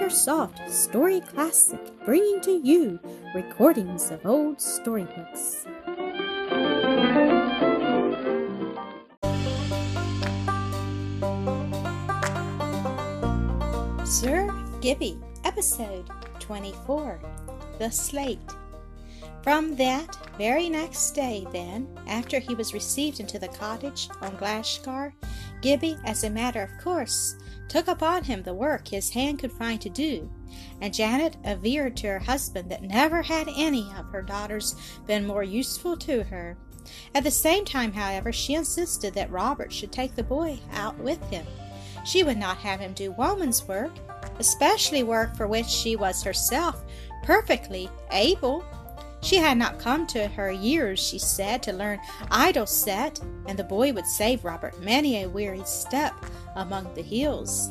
AcreSoft Story Classic, bringing to you recordings of old storybooks. Sir Gibbie, Episode 24 The Slate. From that very next day, then, after he was received into the cottage on Glashgar, Gibbie, as a matter of course, took upon him the work his hand could find to do, and Janet averred to her husband that never had any of her daughters been more useful to her. At the same time, however, she insisted that Robert should take the boy out with him. She would not have him do woman's work, especially work for which she was herself perfectly able. She had not come to her years, she said, to learn idle set, and the boy would save Robert many a weary step among the hills.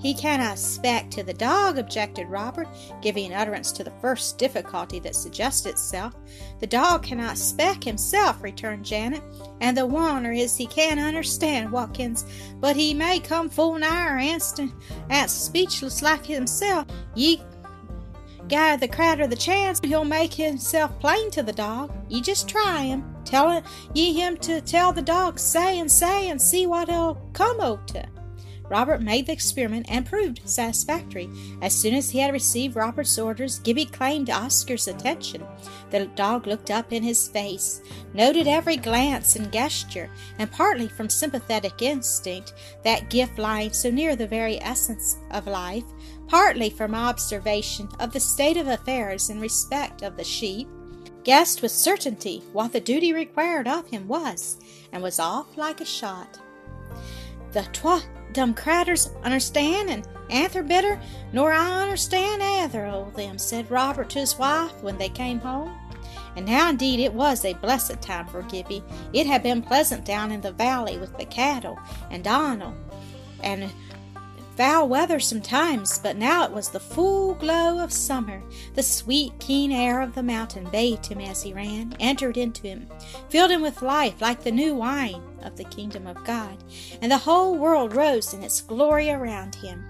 He cannot speak to the dog, objected Robert, giving utterance to the first difficulty that suggested itself. The dog cannot speak himself, returned Janet, and the wonder is he can't understand Watkins, but he may come full nigh instant, as speechless like himself. Ye Guy the Cratter the chance, he'll make himself plain to the dog. Ye just try him. Tell ye him to tell the dog say and say and see what he'll come o' to. Robert made the experiment and proved satisfactory. As soon as he had received Robert's orders, Gibbie claimed Oscar's attention. The dog looked up in his face, noted every glance and gesture, and partly from sympathetic instinct, that gift lying so near the very essence of life, partly from observation of the state of affairs in respect of the sheep, guessed with certainty what the duty required of him was, and was off like a shot. The twa dumb craters understand, and anther better nor I understand either o' them, said Robert to his wife when they came home. And now indeed it was a blessed time for Gibbie. It had been pleasant down in the valley with the cattle and Donal, and foul weather sometimes, but now it was the full glow of summer. The sweet, keen air of the mountain bathed him as he ran, entered into him, filled him with life like the new wine of the kingdom of God, and the whole world rose in its glory around him.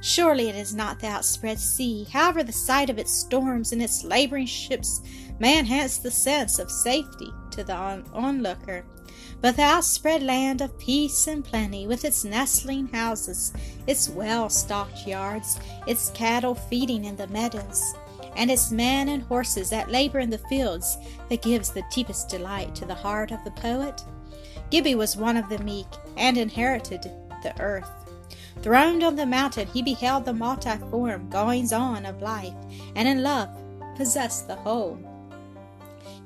Surely it is not the outspread sea, however the sight of its storms and its laboring ships may enhance the sense of safety to the onlooker. But the outspread land of peace and plenty, with its nestling houses, its well stocked yards, its cattle feeding in the meadows, and its men and horses at labor in the fields, that gives the deepest delight to the heart of the poet. Gibbie was one of the meek, and inherited the earth. Throned on the mountain, he beheld the multiform goings on of life, and in love possessed the whole.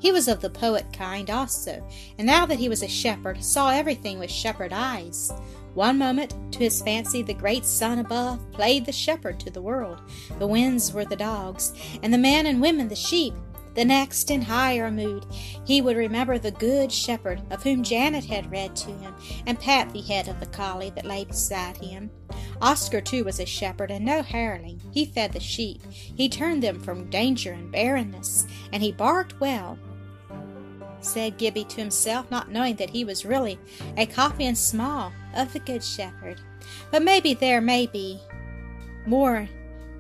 He was of the poet kind also, and now that he was a shepherd, saw everything with shepherd eyes. One moment, to his fancy, the great sun above played the shepherd to the world. The winds were the dogs, and the men and women the sheep. The next, in higher mood, he would remember the good shepherd of whom Janet had read to him, and pat the head of the collie that lay beside him. Oscar, too, was a shepherd, and no hireling. He fed the sheep. He turned them from danger and barrenness, and he barked well said Gibbie to himself, not knowing that he was really a copy in small of the Good Shepherd. But maybe there may be more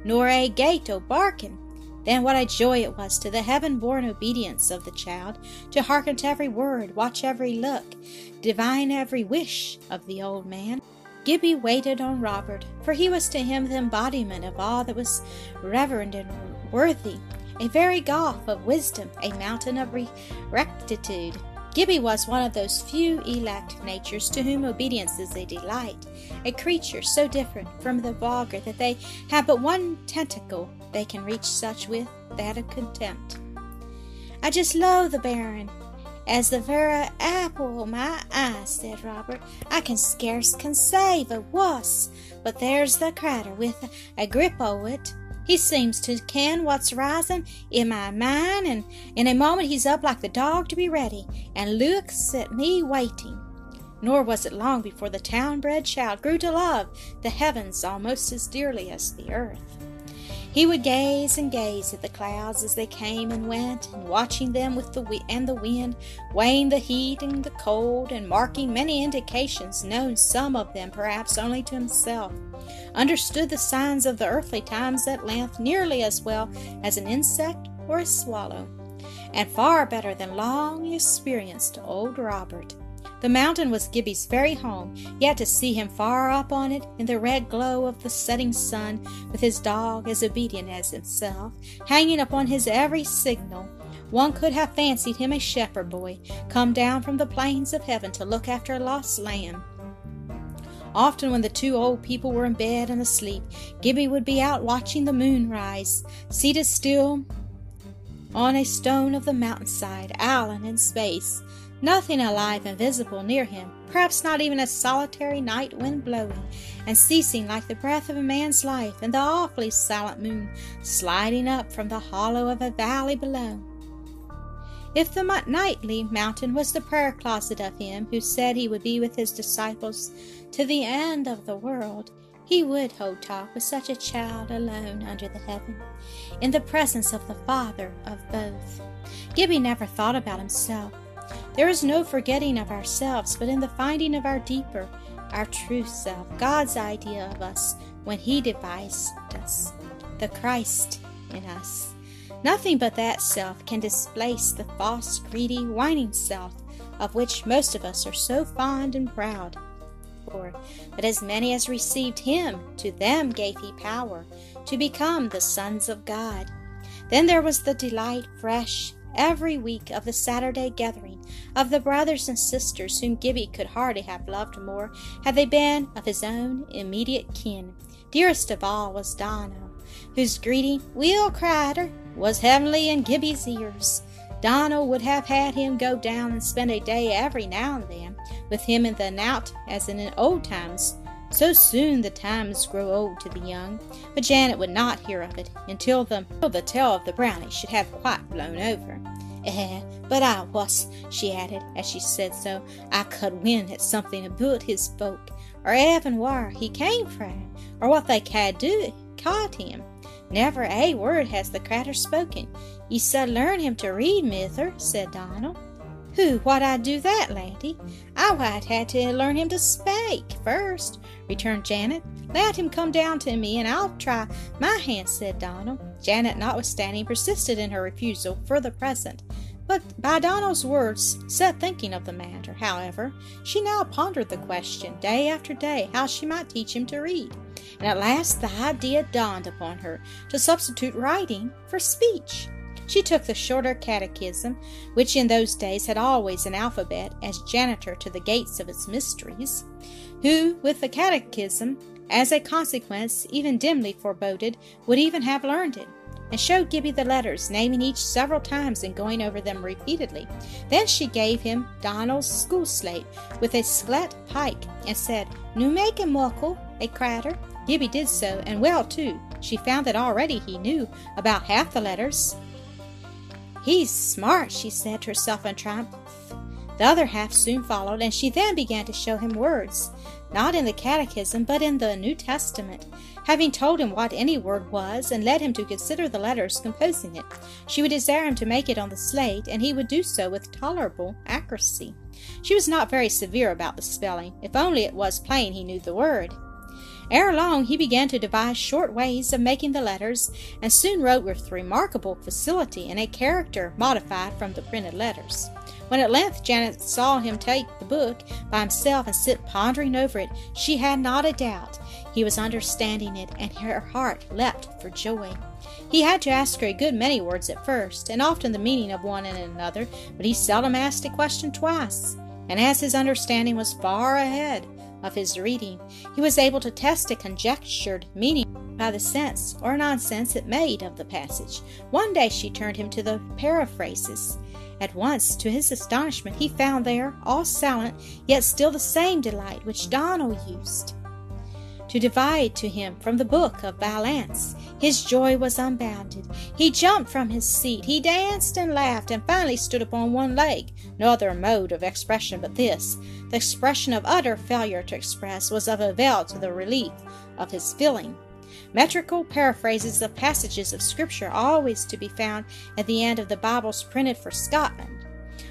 nor a gate o' barking. Then what a joy it was to the heaven born obedience of the child to hearken to every word, watch every look, divine every wish of the old man. Gibbie waited on Robert, for he was to him the embodiment of all that was reverend and worthy a very gulf of wisdom, a mountain of rectitude. Gibbie was one of those few elect natures to whom obedience is a delight, a creature so different from the vulgar that they have but one tentacle they can reach such with, that of contempt. I just loathe the Baron, as the very apple o' my eye, said Robert. I can scarce conceive a wuss, but there's the crater with a grip o' it he seems to ken what's risin' in my mind, and in a moment he's up like the dog to be ready, and looks at me waiting. Nor was it long before the town bred child grew to love the heavens almost as dearly as the earth. He would gaze and gaze at the clouds as they came and went, and watching them with the wi- and the wind, weighing the heat and the cold, and marking many indications, known some of them perhaps only to himself, understood the signs of the earthly times at length nearly as well as an insect or a swallow, and far better than long experienced old Robert. The mountain was Gibbie's very home, yet to see him far up on it, in the red glow of the setting sun, with his dog, as obedient as himself, hanging upon his every signal, one could have fancied him a shepherd boy, come down from the plains of heaven to look after a lost lamb. Often, when the two old people were in bed and asleep, Gibbie would be out watching the moon rise, seated still on a stone of the mountainside, island in space, Nothing alive and visible near him, perhaps not even a solitary night wind blowing and ceasing like the breath of a man's life, and the awfully silent moon sliding up from the hollow of a valley below. If the nightly mountain was the prayer closet of him who said he would be with his disciples to the end of the world, he would hold talk with such a child alone under the heaven, in the presence of the Father of both. Gibbie never thought about himself. There is no forgetting of ourselves, but in the finding of our deeper, our true self, God's idea of us when He devised us, the Christ in us. Nothing but that self can displace the false, greedy, whining self of which most of us are so fond and proud. For, but as many as received him, to them gave he power to become the sons of God. Then there was the delight fresh every week of the Saturday gathering of the brothers and sisters whom Gibbie could hardly have loved more had they been of his own immediate kin. Dearest of all was Donal, whose greeting, Will Crider, was heavenly in Gibbie's ears. Donal would have had him go down and spend a day every now and then with him in the knout as in old times. So soon the times grow old to the young, but Janet would not hear of it until the, until the tale of the brownie should have quite blown over. Eh, but I was, she added, as she said so, I could win at something about his folk, or even where he came from, or what they had do caught him. Never a word has the cratur spoken. Ye said learn him to read, mither, said Donal. Who, what I do that, laddie? I white had to learn him to spake first, returned Janet. Let him come down to me, and I'll try my hand, said Donal. Janet, notwithstanding, persisted in her refusal for the present. But by Donal's words set thinking of the matter, however, she now pondered the question day after day how she might teach him to read. And at last the idea dawned upon her to substitute writing for speech. She took the shorter catechism, which in those days had always an alphabet, as janitor to the gates of its mysteries, who, with the catechism, as a consequence, even dimly foreboded, would even have learned it, and showed Gibbie the letters, naming each several times and going over them repeatedly. Then she gave him Donal's school slate with a sklet pike, and said, Nu make a muckle, a crater. Gibbie did so, and well too. She found that already he knew about half the letters. He's smart, she said to herself in triumph. The other half soon followed, and she then began to show him words, not in the Catechism, but in the New Testament. Having told him what any word was, and led him to consider the letters composing it, she would desire him to make it on the slate, and he would do so with tolerable accuracy. She was not very severe about the spelling, if only it was plain he knew the word. Ere long he began to devise short ways of making the letters, and soon wrote with remarkable facility in a character modified from the printed letters. When at length Janet saw him take the book by himself and sit pondering over it, she had not a doubt he was understanding it, and her heart leapt for joy. He had to ask her a good many words at first, and often the meaning of one and another, but he seldom asked a question twice. And as his understanding was far ahead, of his reading, he was able to test a conjectured meaning by the sense or nonsense it made of the passage. One day she turned him to the paraphrases. At once, to his astonishment, he found there, all silent, yet still the same delight which Donal used to divide to him from the book of Valence. His joy was unbounded. He jumped from his seat, he danced and laughed, and finally stood upon one leg. No other mode of expression but this, the expression of utter failure to express, was of avail to the relief of his feeling. metrical paraphrases of passages of Scripture always to be found at the end of the Bibles printed for Scotland.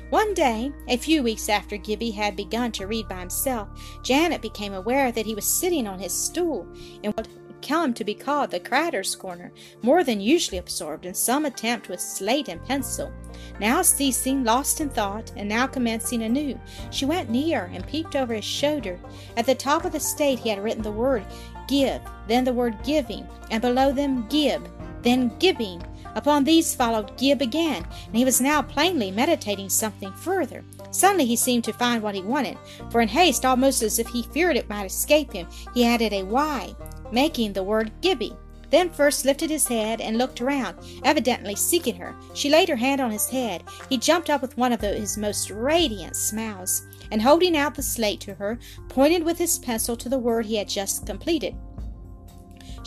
One day, a few weeks after Gibbie had begun to read by himself, Janet became aware that he was sitting on his stool in what come to be called the Cratter's Corner, more than usually absorbed in some attempt with slate and pencil. Now ceasing, lost in thought, and now commencing anew, she went near and peeped over his shoulder. At the top of the slate he had written the word give, then the word giving, and below them gib, then giving. Upon these followed gib again, and he was now plainly meditating something further. Suddenly he seemed to find what he wanted, for in haste, almost as if he feared it might escape him, he added a Y making the word Gibby. Then first lifted his head and looked around, evidently seeking her. She laid her hand on his head. He jumped up with one of his most radiant smiles, and holding out the slate to her, pointed with his pencil to the word he had just completed.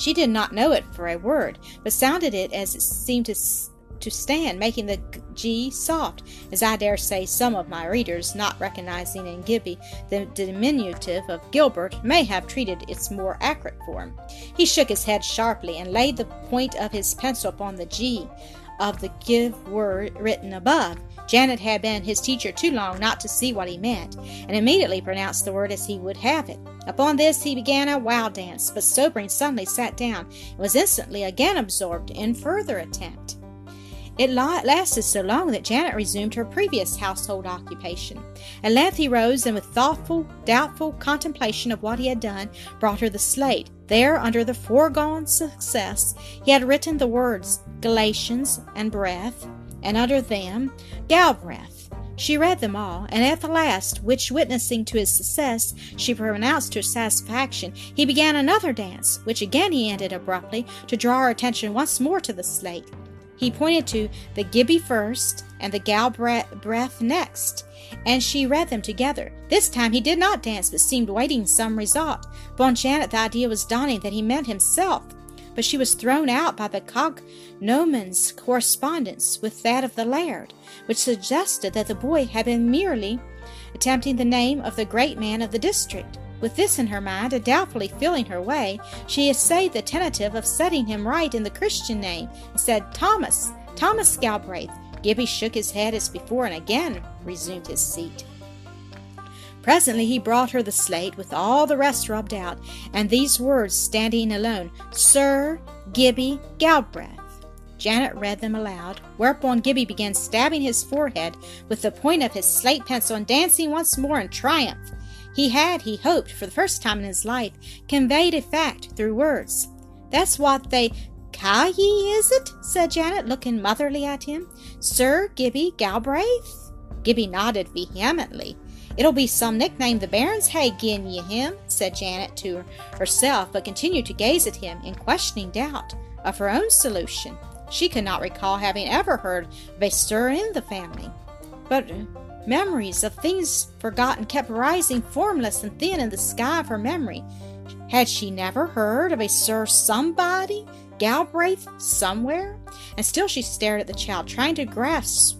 She did not know it for a word, but sounded it as it seemed to to stand, making the G soft, as I dare say some of my readers, not recognizing in Gibbie the diminutive of Gilbert, may have treated its more accurate form. He shook his head sharply and laid the point of his pencil upon the G of the give word written above. Janet had been his teacher too long not to see what he meant, and immediately pronounced the word as he would have it. Upon this he began a wild dance, but sobering suddenly sat down, and was instantly again absorbed in further attempt. It lasted so long that Janet resumed her previous household occupation. At length he rose and, with thoughtful, doubtful contemplation of what he had done, brought her the slate. There, under the foregone success, he had written the words Galatians and breath, and under them Galbraith. She read them all, and at the last, which witnessing to his success, she pronounced her satisfaction, he began another dance, which again he ended abruptly, to draw her attention once more to the slate. He pointed to the Gibbie first and the Galbraith next, and she read them together. This time he did not dance, but seemed waiting some result. Upon Janet the idea was dawning that he meant himself, but she was thrown out by the cognomen's correspondence with that of the laird, which suggested that the boy had been merely attempting the name of the great man of the district. With this in her mind, and doubtfully feeling her way, she essayed the tentative of setting him right in the Christian name, and said, Thomas, Thomas Galbraith. Gibbie shook his head as before, and again resumed his seat. Presently he brought her the slate, with all the rest rubbed out, and these words standing alone Sir Gibbie Galbraith. Janet read them aloud, whereupon Gibbie began stabbing his forehead with the point of his slate pencil and dancing once more in triumph. He had, he hoped, for the first time in his life, conveyed a fact through words. That's what they ca ye, is it? said Janet, looking motherly at him. Sir Gibbie Galbraith? Gibbie nodded vehemently. It'll be some nickname the bairns hae gi'n ye him, said Janet to herself, but continued to gaze at him in questioning doubt of her own solution. She could not recall having ever heard of a sir in the family. But Memories of things forgotten kept rising formless and thin in the sky of her memory. Had she never heard of a Sir Somebody Galbraith somewhere? And still she stared at the child, trying to grasp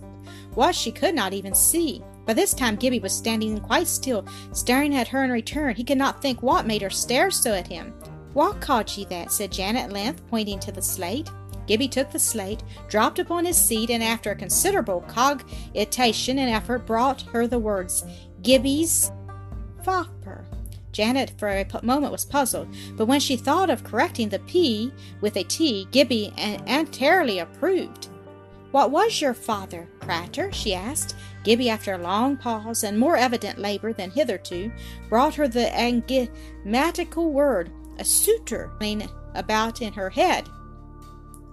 what she could not even see. By this time Gibbie was standing quite still, staring at her in return. He could not think what made her stare so at him. What called ye that? said Janet at length, pointing to the slate. Gibbie took the slate, dropped upon his seat, and after a considerable cogitation and effort, brought her the words Gibbie's Fopper. Janet for a moment was puzzled, but when she thought of correcting the P with a T, Gibbie entirely approved. What was your father, Cratter? she asked. Gibbie, after a long pause and more evident labor than hitherto, brought her the enigmatical word, a suitor, about in her head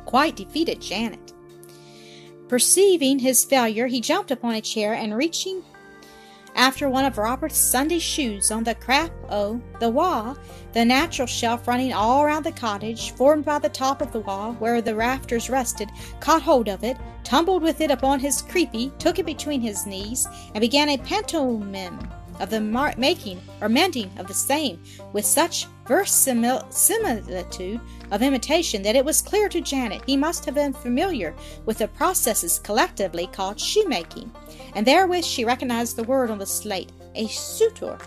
quite defeated Janet. Perceiving his failure, he jumped upon a chair and reaching after one of Robert's Sunday shoes on the crap o' the wall, the natural shelf running all round the cottage, formed by the top of the wall where the rafters rested, caught hold of it, tumbled with it upon his creepy, took it between his knees, and began a pantomime of the mar- making or mending of the same with such verisimilitude of imitation that it was clear to Janet he must have been familiar with the processes collectively called shoemaking, and therewith she recognized the word on the slate, a suitor.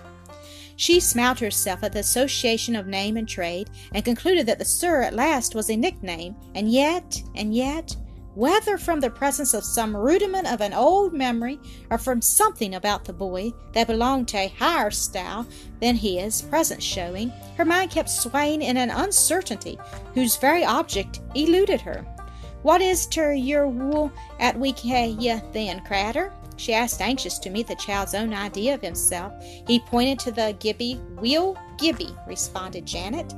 She smiled herself at the association of name and trade, and concluded that the Sir at last was a nickname, and yet, and yet, whether from the presence of some rudiment of an old memory, or from something about the boy that belonged to a higher style than his present showing, her mind kept swaying in an uncertainty whose very object eluded her. What is ter your wool at we ye then, Cratter? she asked, anxious to meet the child's own idea of himself. He pointed to the Gibbie. Will Gibbie, responded Janet.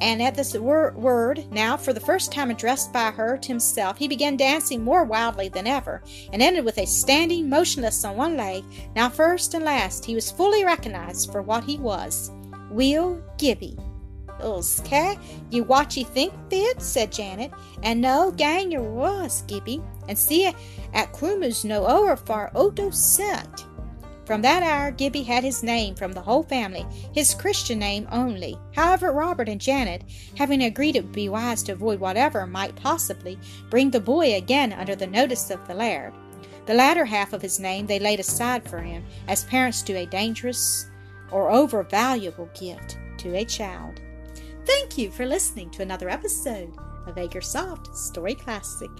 And at this word, now for the first time addressed by her to himself, he began dancing more wildly than ever, and ended with a standing motionless on one leg. Now, first and last, he was fully recognized for what he was Will Gibbie. Okay, you what you think fit, said Janet, and no gang your was, Gibbie, and see at Crumers no over far Oto set. From that hour, Gibbie had his name from the whole family, his Christian name only. However, Robert and Janet, having agreed it would be wise to avoid whatever might possibly bring the boy again under the notice of the laird, the latter half of his name they laid aside for him, as parents do a dangerous or over valuable gift to a child. Thank you for listening to another episode of Acresoft Story Classic.